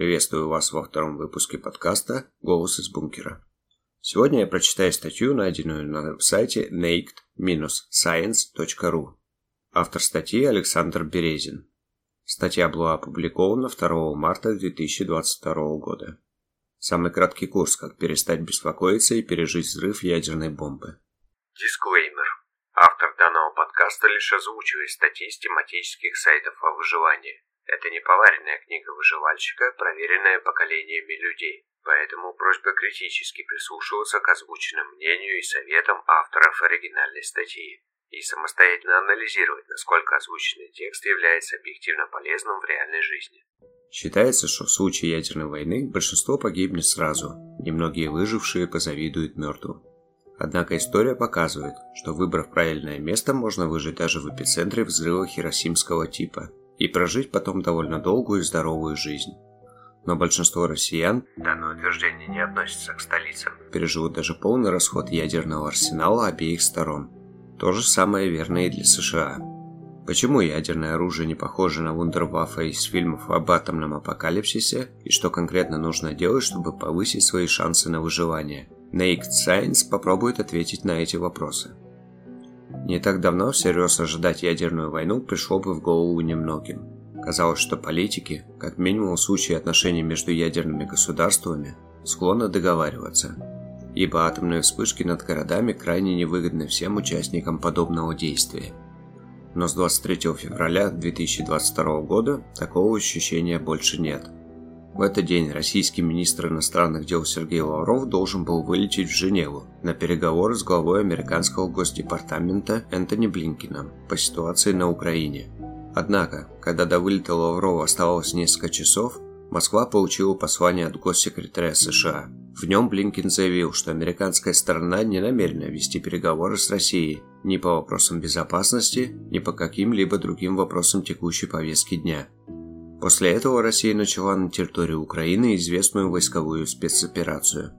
Приветствую вас во втором выпуске подкаста «Голос из бункера». Сегодня я прочитаю статью, найденную на сайте naked-science.ru. Автор статьи Александр Березин. Статья была опубликована 2 марта 2022 года. Самый краткий курс «Как перестать беспокоиться и пережить взрыв ядерной бомбы». Дисклеймер. Автор данного подкаста лишь озвучивает статьи с тематических сайтов о выживании. Это не поваренная книга выживальщика, проверенная поколениями людей. Поэтому просьба критически прислушиваться к озвученным мнению и советам авторов оригинальной статьи и самостоятельно анализировать, насколько озвученный текст является объективно полезным в реальной жизни. Считается, что в случае ядерной войны большинство погибнет сразу, немногие выжившие позавидуют мертвым. Однако история показывает, что выбрав правильное место, можно выжить даже в эпицентре взрыва хиросимского типа и прожить потом довольно долгую и здоровую жизнь. Но большинство россиян, данное утверждение не относится к столицам, переживут даже полный расход ядерного арсенала обеих сторон. То же самое верно и для США. Почему ядерное оружие не похоже на вундерваффе из фильмов об атомном апокалипсисе и что конкретно нужно делать, чтобы повысить свои шансы на выживание? Naked Science попробует ответить на эти вопросы. Не так давно всерьез ожидать ядерную войну пришло бы в голову немногим. Казалось, что политики, как минимум в случае отношений между ядерными государствами, склонны договариваться, ибо атомные вспышки над городами крайне невыгодны всем участникам подобного действия. Но с 23 февраля 2022 года такого ощущения больше нет – в этот день российский министр иностранных дел Сергей Лавров должен был вылететь в Женеву на переговоры с главой американского госдепартамента Энтони Блинкином по ситуации на Украине. Однако, когда до вылета Лаврова оставалось несколько часов, Москва получила послание от госсекретаря США. В нем Блинкин заявил, что американская сторона не намерена вести переговоры с Россией ни по вопросам безопасности, ни по каким-либо другим вопросам текущей повестки дня – После этого Россия начала на территории Украины известную войсковую спецоперацию.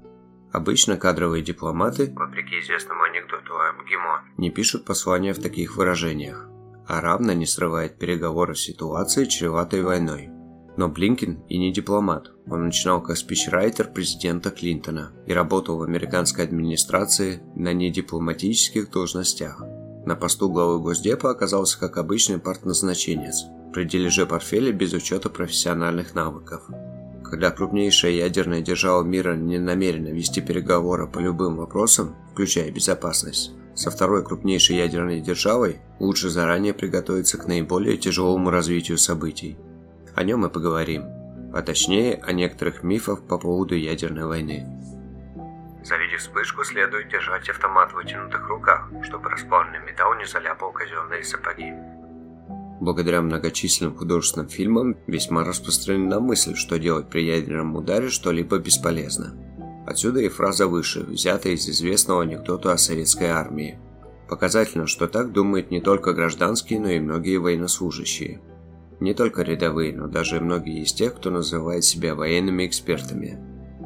Обычно кадровые дипломаты, вопреки известному анекдоту о МГИМО, не пишут послания в таких выражениях, а равно не срывает переговоры в ситуации, чреватой войной. Но Блинкин и не дипломат. Он начинал как спичрайтер президента Клинтона и работал в американской администрации на недипломатических должностях. На посту главы Госдепа оказался как обычный партназначенец – при дележе портфеля без учета профессиональных навыков. Когда крупнейшая ядерная держава мира не намерена вести переговоры по любым вопросам, включая безопасность, со второй крупнейшей ядерной державой лучше заранее приготовиться к наиболее тяжелому развитию событий. О нем мы поговорим, а точнее о некоторых мифах по поводу ядерной войны. Завидев вспышку, следует держать автомат в вытянутых руках, чтобы расплавленный металл не заляпал казенные сапоги. Благодаря многочисленным художественным фильмам весьма распространена мысль, что делать при ядерном ударе что-либо бесполезно. Отсюда и фраза выше, взятая из известного анекдота о советской армии. Показательно, что так думают не только гражданские, но и многие военнослужащие. Не только рядовые, но даже многие из тех, кто называет себя военными экспертами.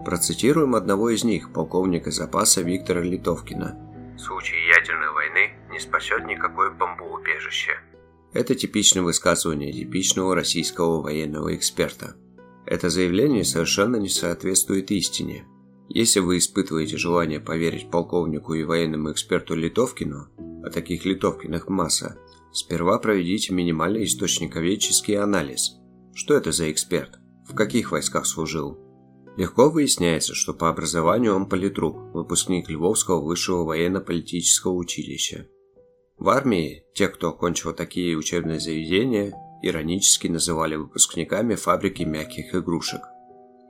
Процитируем одного из них, полковника запаса Виктора Литовкина. В случае ядерной войны не спасет никакое бомбоубежище. Это типичное высказывание типичного российского военного эксперта. Это заявление совершенно не соответствует истине. Если вы испытываете желание поверить полковнику и военному эксперту Литовкину, а таких Литовкиных масса, сперва проведите минимальный источниковедческий анализ. Что это за эксперт? В каких войсках служил? Легко выясняется, что по образованию он политрук, выпускник Львовского высшего военно-политического училища. В армии те, кто окончил такие учебные заведения, иронически называли выпускниками фабрики мягких игрушек.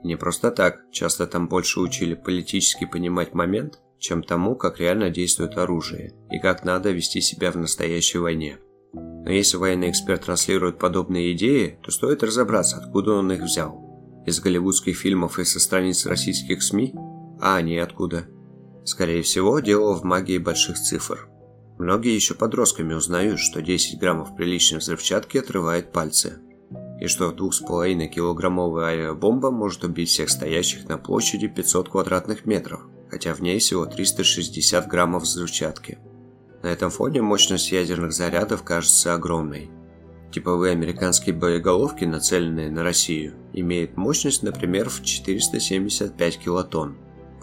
И не просто так, часто там больше учили политически понимать момент, чем тому, как реально действует оружие и как надо вести себя в настоящей войне. Но если военный эксперт транслирует подобные идеи, то стоит разобраться, откуда он их взял. Из голливудских фильмов и со страниц российских СМИ? А они откуда? Скорее всего, дело в магии больших цифр. Многие еще подростками узнают, что 10 граммов приличной взрывчатки отрывает пальцы. И что 2,5 килограммовая авиабомба может убить всех стоящих на площади 500 квадратных метров, хотя в ней всего 360 граммов взрывчатки. На этом фоне мощность ядерных зарядов кажется огромной. Типовые американские боеголовки, нацеленные на Россию, имеют мощность, например, в 475 килотонн.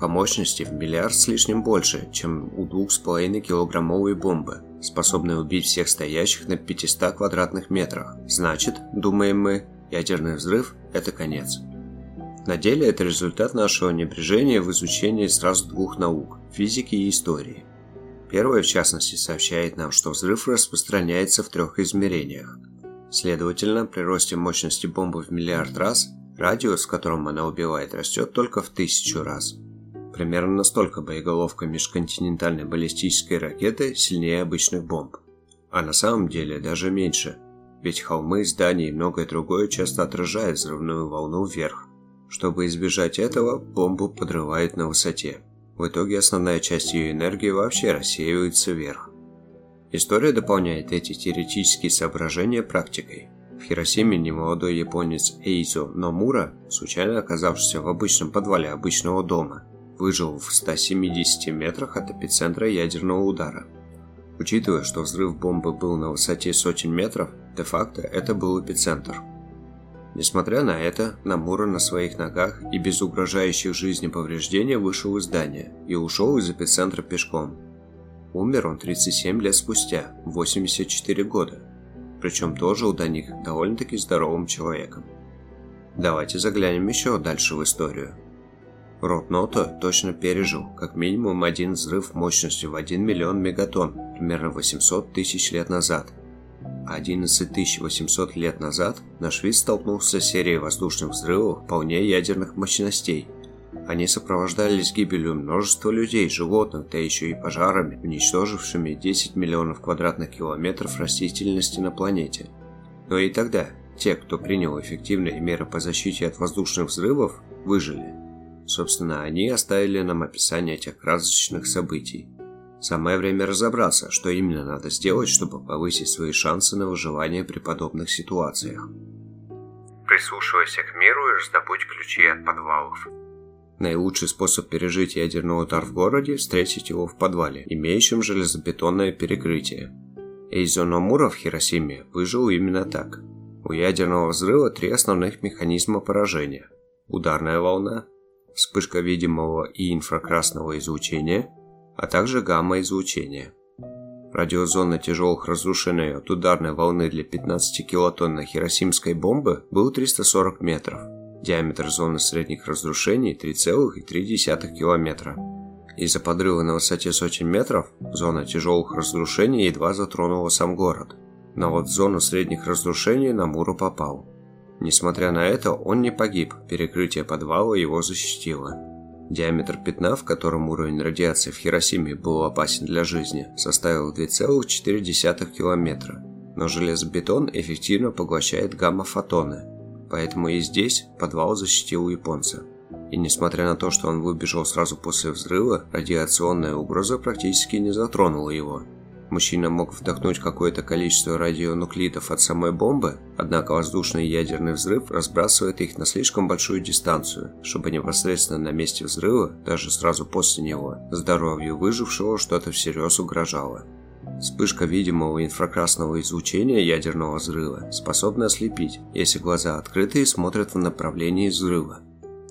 По мощности в миллиард с лишним больше, чем у 2,5 килограммовой бомбы, способной убить всех стоящих на 500 квадратных метрах. Значит, думаем мы, ядерный взрыв – это конец. На деле это результат нашего небрежения в изучении сразу двух наук – физики и истории. Первая, в частности, сообщает нам, что взрыв распространяется в трех измерениях. Следовательно, при росте мощности бомбы в миллиард раз, радиус, в котором она убивает, растет только в тысячу раз. Примерно настолько боеголовка межконтинентальной баллистической ракеты сильнее обычных бомб. А на самом деле даже меньше, ведь холмы, здания и многое другое часто отражают взрывную волну вверх, чтобы избежать этого, бомбу подрывают на высоте. В итоге основная часть ее энергии вообще рассеивается вверх. История дополняет эти теоретические соображения практикой. В Хиросиме немолодой японец Эйзо Номура, случайно оказавшийся в обычном подвале обычного дома, выжил в 170 метрах от эпицентра ядерного удара. Учитывая, что взрыв бомбы был на высоте сотен метров, де-факто это был эпицентр – Несмотря на это, Намура на своих ногах и без угрожающих жизни повреждений вышел из здания и ушел из эпицентра пешком. Умер он 37 лет спустя, 84 года, причем дожил до них довольно-таки здоровым человеком. Давайте заглянем еще дальше в историю. Рот Ното точно пережил как минимум один взрыв мощностью в 1 миллион мегатонн примерно 800 тысяч лет назад – 11 800 лет назад наш вид столкнулся с серией воздушных взрывов вполне ядерных мощностей. Они сопровождались гибелью множества людей, животных, да еще и пожарами, уничтожившими 10 миллионов квадратных километров растительности на планете. Но и тогда те, кто принял эффективные меры по защите от воздушных взрывов, выжили. Собственно, они оставили нам описание этих красочных событий. Самое время разобраться, что именно надо сделать, чтобы повысить свои шансы на выживание при подобных ситуациях. Прислушивайся к миру и раздобудь ключи от подвалов. Наилучший способ пережить ядерный удар в городе – встретить его в подвале, имеющем железобетонное перекрытие. Эйзо Номура в Хиросиме выжил именно так. У ядерного взрыва три основных механизма поражения – ударная волна, вспышка видимого и инфракрасного излучения – а также гамма-излучение. Радиозона тяжелых разрушений от ударной волны для 15 килотонной хиросимской бомбы был 340 метров. Диаметр зоны средних разрушений 3,3 километра. Из-за подрыва на высоте сотен метров зона тяжелых разрушений едва затронула сам город. Но вот в зону средних разрушений Намуру попал. Несмотря на это, он не погиб, перекрытие подвала его защитило. Диаметр пятна, в котором уровень радиации в Хиросиме был опасен для жизни, составил 2,4 километра. Но железобетон эффективно поглощает гамма-фотоны, поэтому и здесь подвал защитил японца. И несмотря на то, что он выбежал сразу после взрыва, радиационная угроза практически не затронула его. Мужчина мог вдохнуть какое-то количество радионуклидов от самой бомбы, однако воздушный ядерный взрыв разбрасывает их на слишком большую дистанцию, чтобы непосредственно на месте взрыва, даже сразу после него, здоровью выжившего что-то всерьез угрожало. Вспышка видимого инфракрасного излучения ядерного взрыва способна ослепить, если глаза открыты и смотрят в направлении взрыва.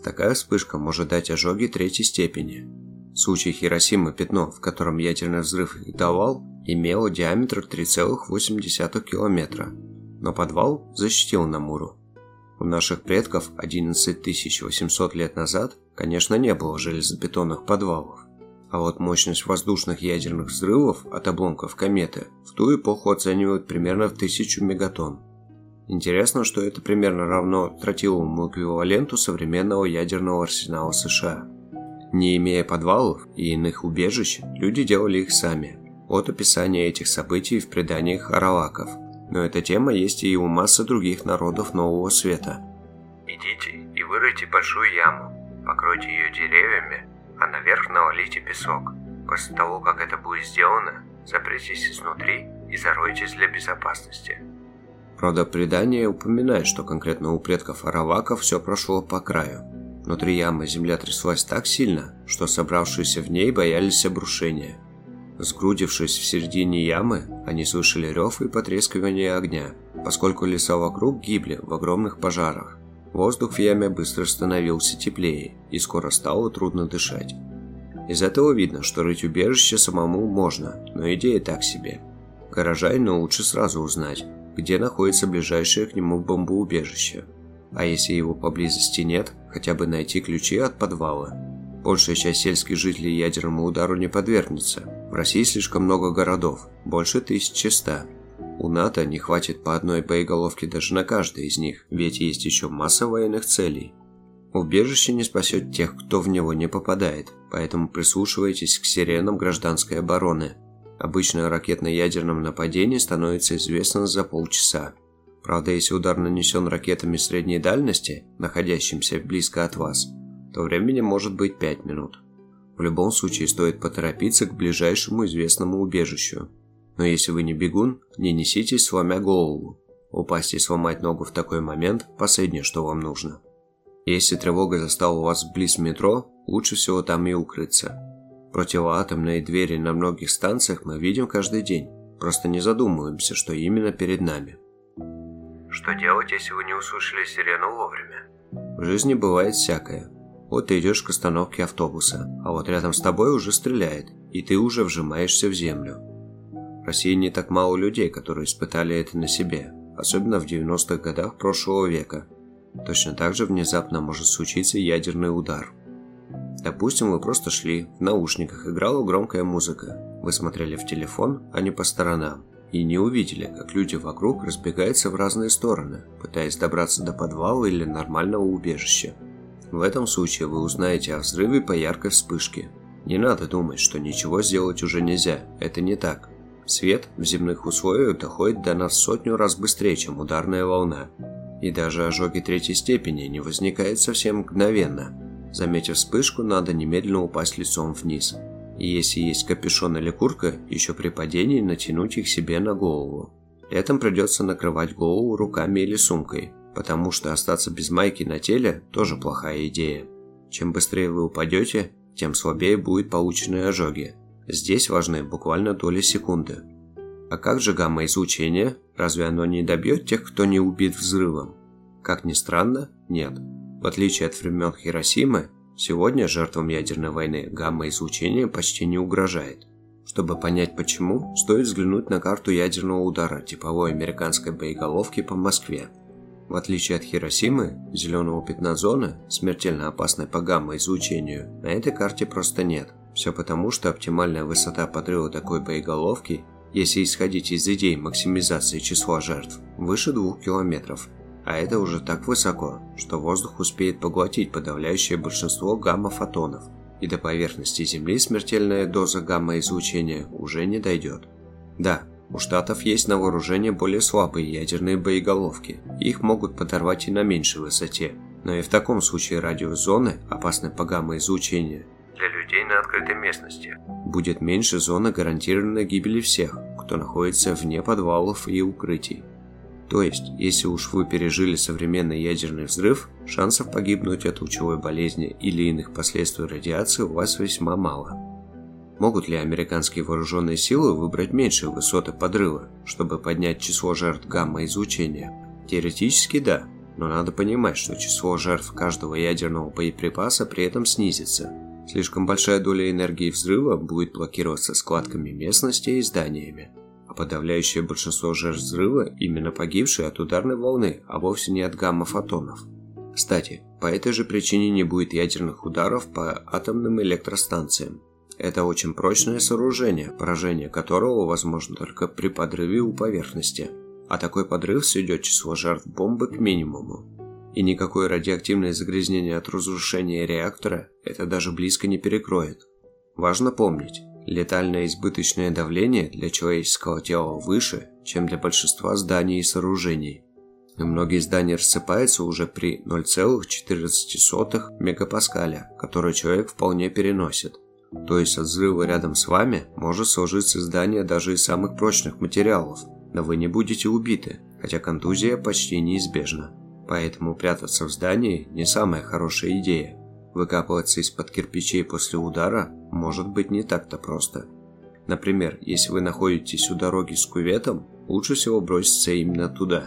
Такая вспышка может дать ожоги третьей степени. В случае Хиросимы пятно, в котором ядерный взрыв их давал, имело диаметр 3,8 километра, но подвал защитил Намуру. У наших предков 11 800 лет назад, конечно, не было железобетонных подвалов. А вот мощность воздушных ядерных взрывов от обломков кометы в ту эпоху оценивают примерно в 1000 мегатонн. Интересно, что это примерно равно тротиловому эквиваленту современного ядерного арсенала США. Не имея подвалов и иных убежищ, люди делали их сами – от описания этих событий в преданиях араваков. Но эта тема есть и у массы других народов Нового Света. Идите и выройте большую яму, покройте ее деревьями, а наверх навалите песок. После того, как это будет сделано, запритесь изнутри и заройтесь для безопасности. Правда, предание упоминает, что конкретно у предков араваков все прошло по краю. Внутри ямы земля тряслась так сильно, что собравшиеся в ней боялись обрушения – Сгрудившись в середине ямы, они слышали рев и потрескивание огня, поскольку леса вокруг гибли в огромных пожарах. Воздух в яме быстро становился теплее, и скоро стало трудно дышать. Из этого видно, что рыть убежище самому можно, но идея так себе. Горожанину лучше сразу узнать, где находится ближайшее к нему бомбоубежище. А если его поблизости нет, хотя бы найти ключи от подвала. Большая часть сельских жителей ядерному удару не подвергнется. В России слишком много городов, больше 1100. У НАТО не хватит по одной боеголовке даже на каждой из них, ведь есть еще масса военных целей. Убежище не спасет тех, кто в него не попадает, поэтому прислушивайтесь к сиренам гражданской обороны. Обычно о ракетно-ядерном нападении становится известно за полчаса. Правда, если удар нанесен ракетами средней дальности, находящимся близко от вас, то времени может быть 5 минут. В любом случае стоит поторопиться к ближайшему известному убежищу. Но если вы не бегун, не неситесь, сломя голову. Упасть и сломать ногу в такой момент – последнее, что вам нужно. Если тревога застала вас близ метро, лучше всего там и укрыться. Противоатомные двери на многих станциях мы видим каждый день, просто не задумываемся, что именно перед нами. Что делать, если вы не услышали сирену вовремя? В жизни бывает всякое. Вот ты идешь к остановке автобуса, а вот рядом с тобой уже стреляет, и ты уже вжимаешься в землю. В России не так мало людей, которые испытали это на себе, особенно в 90-х годах прошлого века. Точно так же внезапно может случиться ядерный удар – Допустим, вы просто шли, в наушниках играла громкая музыка. Вы смотрели в телефон, а не по сторонам. И не увидели, как люди вокруг разбегаются в разные стороны, пытаясь добраться до подвала или нормального убежища. В этом случае вы узнаете о взрыве по яркой вспышке. Не надо думать, что ничего сделать уже нельзя, это не так. Свет в земных условиях доходит до нас сотню раз быстрее, чем ударная волна. И даже ожоги третьей степени не возникают совсем мгновенно. Заметив вспышку, надо немедленно упасть лицом вниз. И если есть капюшон или куртка, еще при падении натянуть их себе на голову. Летом придется накрывать голову руками или сумкой, потому что остаться без майки на теле тоже плохая идея. Чем быстрее вы упадете, тем слабее будет полученные ожоги. Здесь важны буквально доли секунды. А как же гамма-излучение? Разве оно не добьет тех, кто не убит взрывом? Как ни странно, нет. В отличие от времен Хиросимы, сегодня жертвам ядерной войны гамма-излучение почти не угрожает. Чтобы понять почему, стоит взглянуть на карту ядерного удара типовой американской боеголовки по Москве. В отличие от Хиросимы, зеленого пятна зоны, смертельно опасной по гамма-излучению, на этой карте просто нет. Все потому, что оптимальная высота подрыва такой боеголовки, если исходить из идей максимизации числа жертв, выше 2 километров – а это уже так высоко, что воздух успеет поглотить подавляющее большинство гамма-фотонов, и до поверхности Земли смертельная доза гамма-излучения уже не дойдет. Да, у Штатов есть на вооружение более слабые ядерные боеголовки, их могут подорвать и на меньшей высоте, но и в таком случае радиус зоны, опасной по гамма-излучению, для людей на открытой местности, будет меньше зоны гарантированной гибели всех, кто находится вне подвалов и укрытий. То есть, если уж вы пережили современный ядерный взрыв, шансов погибнуть от лучевой болезни или иных последствий радиации у вас весьма мало. Могут ли американские вооруженные силы выбрать меньшие высоты подрыва, чтобы поднять число жертв гамма-излучения? Теоретически да, но надо понимать, что число жертв каждого ядерного боеприпаса при этом снизится. Слишком большая доля энергии взрыва будет блокироваться складками местности и зданиями а подавляющее большинство жертв взрыва именно погибшие от ударной волны, а вовсе не от гамма-фотонов. Кстати, по этой же причине не будет ядерных ударов по атомным электростанциям. Это очень прочное сооружение, поражение которого возможно только при подрыве у поверхности, а такой подрыв сведет число жертв бомбы к минимуму. И никакое радиоактивное загрязнение от разрушения реактора это даже близко не перекроет. Важно помнить, Летальное избыточное давление для человеческого тела выше, чем для большинства зданий и сооружений. И многие здания рассыпаются уже при 0,14 мегапаскаля, который человек вполне переносит. То есть от взрыва рядом с вами может сложиться здание даже из самых прочных материалов, но вы не будете убиты, хотя контузия почти неизбежна. Поэтому прятаться в здании не самая хорошая идея. Выкапываться из-под кирпичей после удара может быть не так-то просто. Например, если вы находитесь у дороги с куветом, лучше всего броситься именно туда.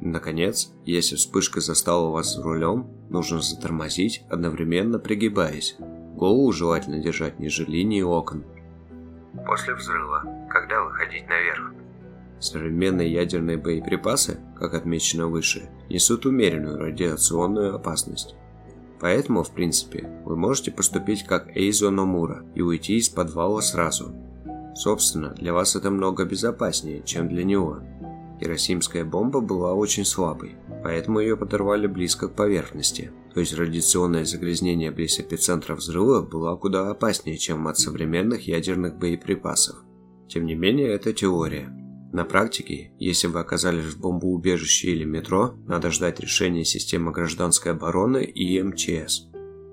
Наконец, если вспышка застала вас за рулем, нужно затормозить, одновременно пригибаясь. Голову желательно держать ниже линии окон. После взрыва, когда выходить наверх? Современные ядерные боеприпасы, как отмечено выше, несут умеренную радиационную опасность. Поэтому, в принципе, вы можете поступить как Эйзо Номура и уйти из подвала сразу. Собственно, для вас это много безопаснее, чем для него. Хиросимская бомба была очень слабой, поэтому ее подорвали близко к поверхности. То есть радиационное загрязнение близ эпицентра взрыва было куда опаснее, чем от современных ядерных боеприпасов. Тем не менее, это теория. На практике, если вы оказались в бомбоубежище или метро, надо ждать решения системы гражданской обороны и МЧС.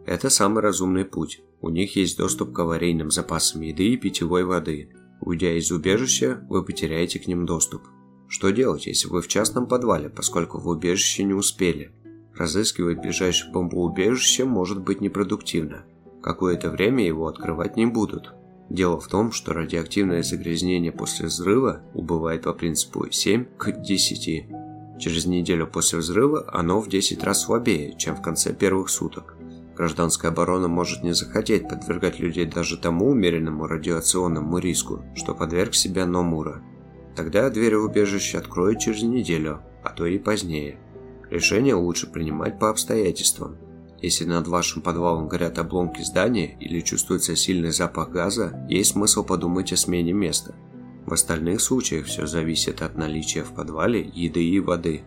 Это самый разумный путь. У них есть доступ к аварийным запасам еды и питьевой воды. Уйдя из убежища, вы потеряете к ним доступ. Что делать, если вы в частном подвале, поскольку в убежище не успели? Разыскивать ближайшее бомбоубежище может быть непродуктивно. Какое-то время его открывать не будут, Дело в том, что радиоактивное загрязнение после взрыва убывает по принципу 7 к 10. Через неделю после взрыва оно в 10 раз слабее, чем в конце первых суток. Гражданская оборона может не захотеть подвергать людей даже тому умеренному радиационному риску, что подверг себя Номура. Тогда двери убежища откроют через неделю, а то и позднее. Решение лучше принимать по обстоятельствам. Если над вашим подвалом горят обломки здания или чувствуется сильный запах газа, есть смысл подумать о смене места. В остальных случаях все зависит от наличия в подвале еды и воды.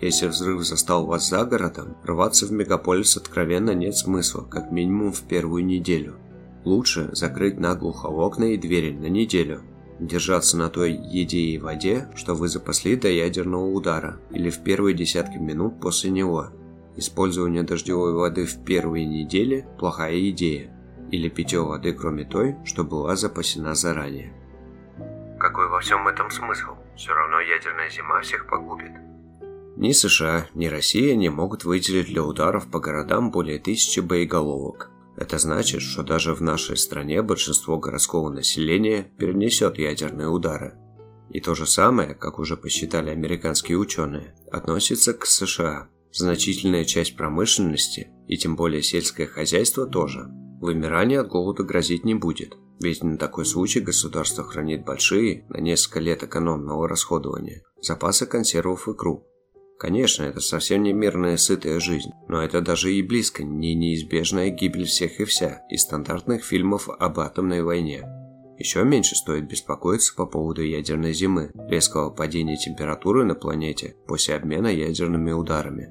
Если взрыв застал вас за городом, рваться в мегаполис откровенно нет смысла, как минимум в первую неделю. Лучше закрыть наглухо окна и двери на неделю. Держаться на той еде и воде, что вы запасли до ядерного удара, или в первые десятки минут после него – Использование дождевой воды в первые недели – плохая идея. Или питье воды, кроме той, что была запасена заранее. Какой во всем этом смысл? Все равно ядерная зима всех погубит. Ни США, ни Россия не могут выделить для ударов по городам более тысячи боеголовок. Это значит, что даже в нашей стране большинство городского населения перенесет ядерные удары. И то же самое, как уже посчитали американские ученые, относится к США. Значительная часть промышленности, и тем более сельское хозяйство тоже, вымирание от голода грозить не будет, ведь на такой случай государство хранит большие, на несколько лет экономного расходования, запасы консервов и круп. Конечно, это совсем не мирная сытая жизнь, но это даже и близко не неизбежная гибель всех и вся из стандартных фильмов об атомной войне. Еще меньше стоит беспокоиться по поводу ядерной зимы, резкого падения температуры на планете после обмена ядерными ударами.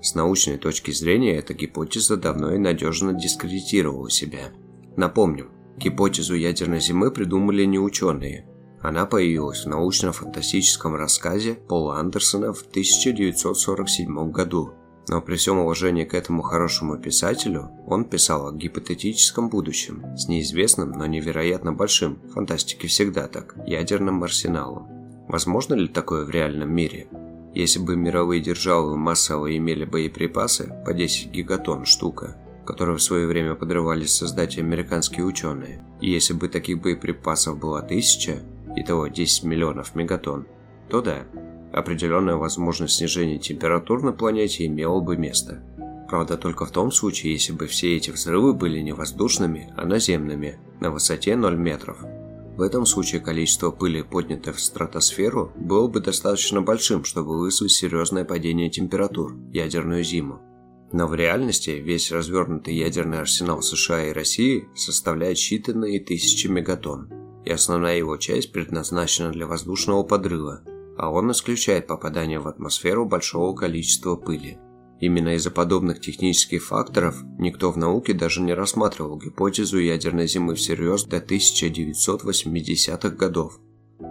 С научной точки зрения эта гипотеза давно и надежно дискредитировала себя. Напомним, гипотезу ядерной зимы придумали не ученые. Она появилась в научно-фантастическом рассказе Пола Андерсона в 1947 году но при всем уважении к этому хорошему писателю, он писал о гипотетическом будущем, с неизвестным, но невероятно большим, фантастике всегда так, ядерным арсеналом. Возможно ли такое в реальном мире? Если бы мировые державы массово имели боеприпасы по 10 гигатон штука, которые в свое время подрывались создать американские ученые, и если бы таких боеприпасов было тысяча, итого 10 миллионов мегатон, то да, определенная возможность снижения температур на планете имела бы место. Правда, только в том случае, если бы все эти взрывы были не воздушными, а наземными, на высоте 0 метров. В этом случае количество пыли, поднятое в стратосферу, было бы достаточно большим, чтобы вызвать серьезное падение температур, ядерную зиму. Но в реальности весь развернутый ядерный арсенал США и России составляет считанные тысячи мегатонн, и основная его часть предназначена для воздушного подрыва, а он исключает попадание в атмосферу большого количества пыли. Именно из-за подобных технических факторов никто в науке даже не рассматривал гипотезу ядерной зимы всерьез до 1980-х годов.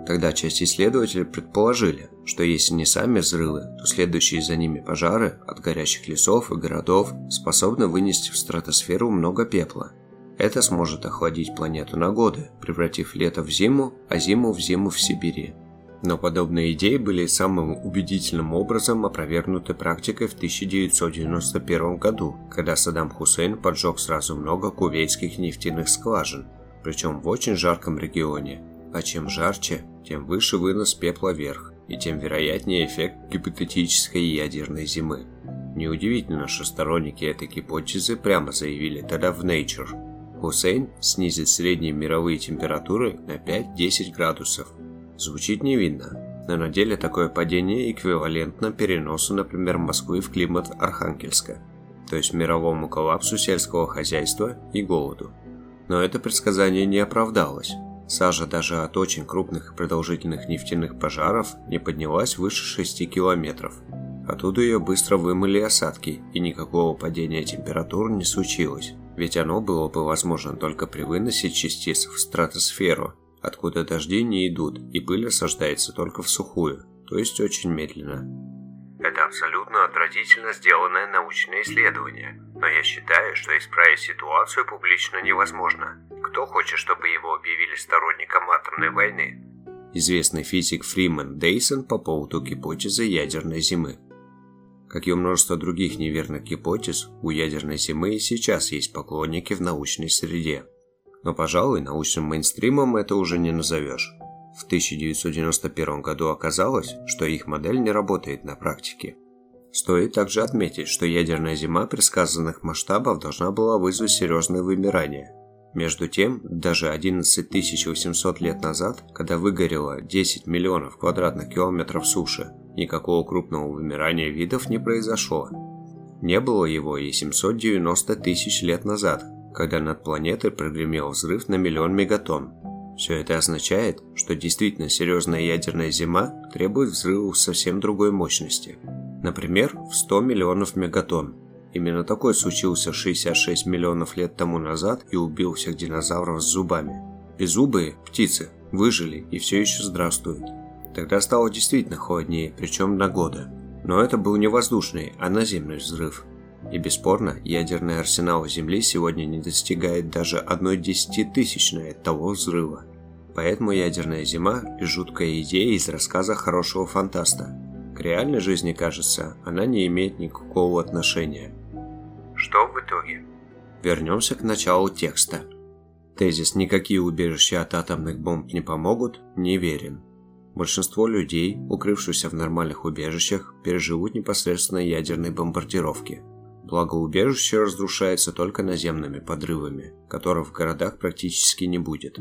Тогда часть исследователей предположили, что если не сами взрывы, то следующие за ними пожары от горящих лесов и городов способны вынести в стратосферу много пепла. Это сможет охладить планету на годы, превратив лето в зиму, а зиму в зиму в Сибири. Но подобные идеи были самым убедительным образом опровергнуты практикой в 1991 году, когда Саддам Хусейн поджег сразу много кувейтских нефтяных скважин. причем в очень жарком регионе. А чем жарче, тем выше вынос пепла вверх, и тем вероятнее эффект гипотетической ядерной зимы. Неудивительно, что сторонники этой гипотезы прямо заявили тогда в Nature. Хусейн снизит средние мировые температуры на 5-10 градусов. Звучит невинно, но на деле такое падение эквивалентно переносу, например, Москвы в климат Архангельска, то есть мировому коллапсу сельского хозяйства и голоду. Но это предсказание не оправдалось. Сажа даже от очень крупных и продолжительных нефтяных пожаров не поднялась выше 6 километров. Оттуда ее быстро вымыли осадки, и никакого падения температур не случилось, ведь оно было бы возможно только при выносе частиц в стратосферу, откуда дожди не идут, и пыль осаждается только в сухую, то есть очень медленно. Это абсолютно отвратительно сделанное научное исследование, но я считаю, что исправить ситуацию публично невозможно. Кто хочет, чтобы его объявили сторонником атомной войны? Известный физик Фриман Дейсон по поводу гипотезы ядерной зимы. Как и у множества других неверных гипотез, у ядерной зимы и сейчас есть поклонники в научной среде. Но, пожалуй, научным мейнстримом это уже не назовешь. В 1991 году оказалось, что их модель не работает на практике. Стоит также отметить, что ядерная зима предсказанных масштабов должна была вызвать серьезное вымирание. Между тем, даже 11 800 лет назад, когда выгорело 10 миллионов квадратных километров суши, никакого крупного вымирания видов не произошло. Не было его и 790 тысяч лет назад, когда над планетой прогремел взрыв на миллион мегатонн, все это означает, что действительно серьезная ядерная зима требует взрывов совсем другой мощности. Например, в 100 миллионов мегатонн. Именно такой случился 66 миллионов лет тому назад и убил всех динозавров с зубами. Беззубые птицы выжили и все еще здравствуют. Тогда стало действительно холоднее, причем на годы. Но это был не воздушный, а наземный взрыв. И бесспорно, ядерный арсенал Земли сегодня не достигает даже одной десятитысячной того взрыва. Поэтому ядерная зима – жуткая идея из рассказа хорошего фантаста. К реальной жизни, кажется, она не имеет никакого отношения. Что в итоге? Вернемся к началу текста. Тезис «никакие убежища от атомных бомб не помогут» неверен. Большинство людей, укрывшихся в нормальных убежищах, переживут непосредственно ядерные бомбардировки – Благо убежище разрушается только наземными подрывами, которых в городах практически не будет.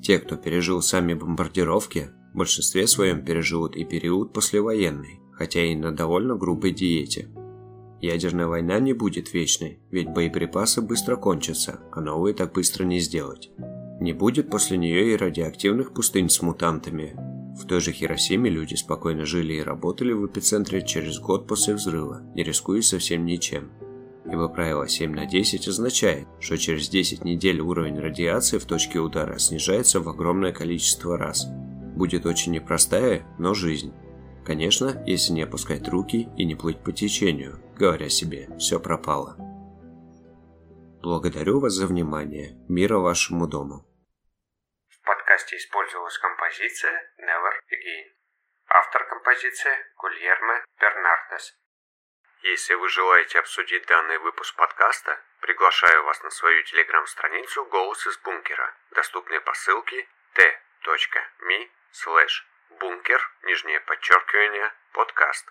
Те, кто пережил сами бомбардировки, в большинстве своем переживут и период послевоенный, хотя и на довольно грубой диете. Ядерная война не будет вечной, ведь боеприпасы быстро кончатся, а новые так быстро не сделать. Не будет после нее и радиоактивных пустынь с мутантами, в той же Хиросиме люди спокойно жили и работали в эпицентре через год после взрыва, не рискуя совсем ничем. Ибо правило 7 на 10 означает, что через 10 недель уровень радиации в точке удара снижается в огромное количество раз. Будет очень непростая, но жизнь. Конечно, если не опускать руки и не плыть по течению, говоря себе «все пропало». Благодарю вас за внимание. Мира вашему дому подкасте использовалась композиция Never Again. Автор композиции Гульерме Бернардес. Если вы желаете обсудить данный выпуск подкаста, приглашаю вас на свою телеграм-страницу «Голос из бункера», доступные по ссылке t.me slash бункер, нижнее подчеркивание, подкаст.